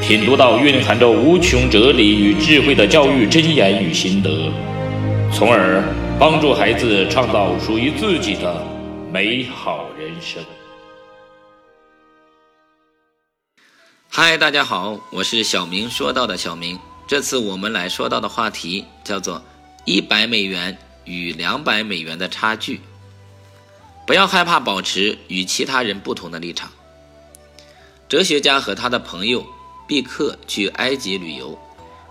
品读到蕴含着无穷哲理与智慧的教育箴言与心得，从而帮助孩子创造属于自己的美好人生。嗨，大家好，我是小明说到的小明。这次我们来说到的话题叫做。一百美元与两百美元的差距，不要害怕保持与其他人不同的立场。哲学家和他的朋友毕克去埃及旅游，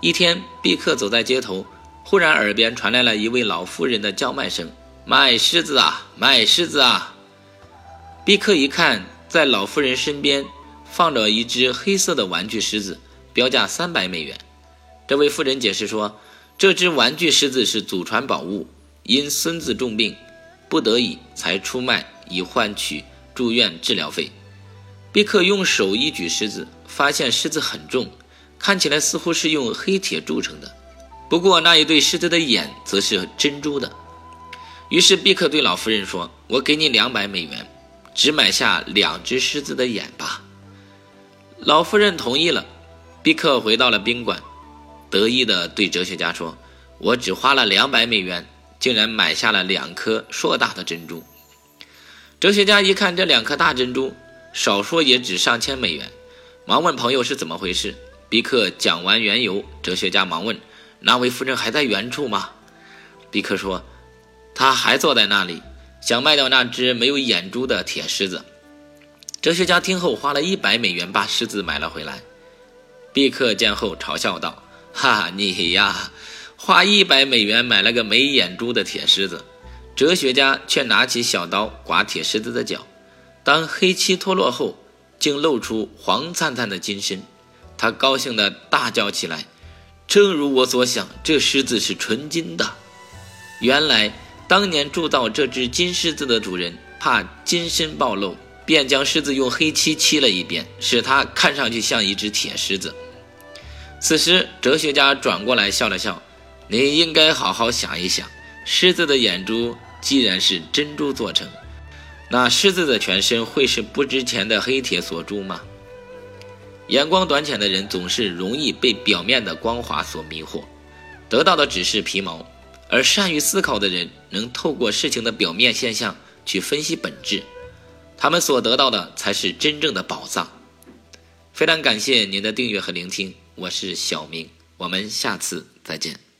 一天，毕克走在街头，忽然耳边传来了一位老妇人的叫卖声：“卖狮子啊，卖狮子啊！”毕克一看，在老妇人身边放着一只黑色的玩具狮子，标价三百美元。这位妇人解释说。这只玩具狮子是祖传宝物，因孙子重病，不得已才出卖，以换取住院治疗费。毕克用手一举狮子，发现狮子很重，看起来似乎是用黑铁铸成的。不过那一对狮子的眼则是珍珠的。于是毕克对老夫人说：“我给你两百美元，只买下两只狮子的眼吧。”老夫人同意了。毕克回到了宾馆。得意地对哲学家说：“我只花了两百美元，竟然买下了两颗硕大的珍珠。”哲学家一看这两颗大珍珠，少说也值上千美元，忙问朋友是怎么回事。比克讲完缘由，哲学家忙问：“那位夫人还在原处吗？”比克说：“他还坐在那里，想卖掉那只没有眼珠的铁狮子。”哲学家听后花了一百美元把狮子买了回来。比克见后嘲笑道。哈，你呀，花一百美元买了个没眼珠的铁狮子，哲学家却拿起小刀刮铁狮子的脚。当黑漆脱落后，竟露出黄灿灿的金身，他高兴地大叫起来：“正如我所想，这狮子是纯金的。”原来，当年铸造这只金狮子的主人怕金身暴露，便将狮子用黑漆漆了一遍，使它看上去像一只铁狮子。此时，哲学家转过来笑了笑：“你应该好好想一想，狮子的眼珠既然是珍珠做成，那狮子的全身会是不值钱的黑铁所铸吗？”眼光短浅的人总是容易被表面的光滑所迷惑，得到的只是皮毛；而善于思考的人能透过事情的表面现象去分析本质，他们所得到的才是真正的宝藏。非常感谢您的订阅和聆听。我是小明，我们下次再见。